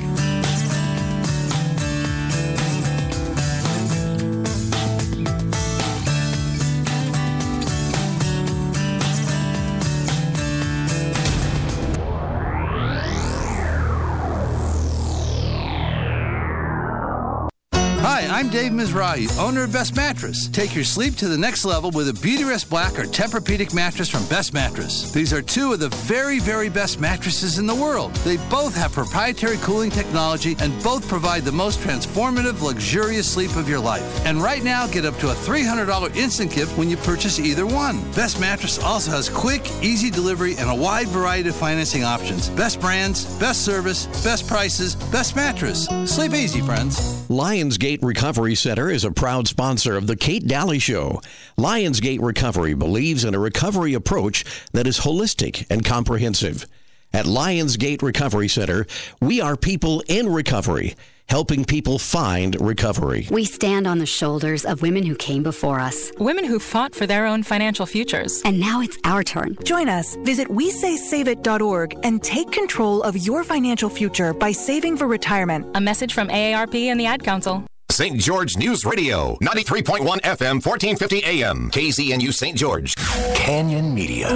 I'm Dave Mizrahi, owner of Best Mattress. Take your sleep to the next level with a Beautyrest Black or Tempur-Pedic mattress from Best Mattress. These are two of the very, very best mattresses in the world. They both have proprietary cooling technology and both provide the most transformative, luxurious sleep of your life. And right now, get up to a $300 instant gift when you purchase either one. Best Mattress also has quick, easy delivery and a wide variety of financing options. Best brands, best service, best prices, best mattress. Sleep easy, friends. Lionsgate Recovery Center is a proud sponsor of The Kate Dalley Show. Lionsgate Recovery believes in a recovery approach that is holistic and comprehensive. At Lionsgate Recovery Center, we are people in recovery, helping people find recovery. We stand on the shoulders of women who came before us. Women who fought for their own financial futures. And now it's our turn. Join us. Visit WeSaySaveIt.org and take control of your financial future by saving for retirement. A message from AARP and the Ad Council. St. George News Radio, 93.1 FM, 1450 AM, KZNU St. George. Canyon Media.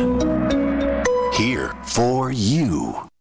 Here for you.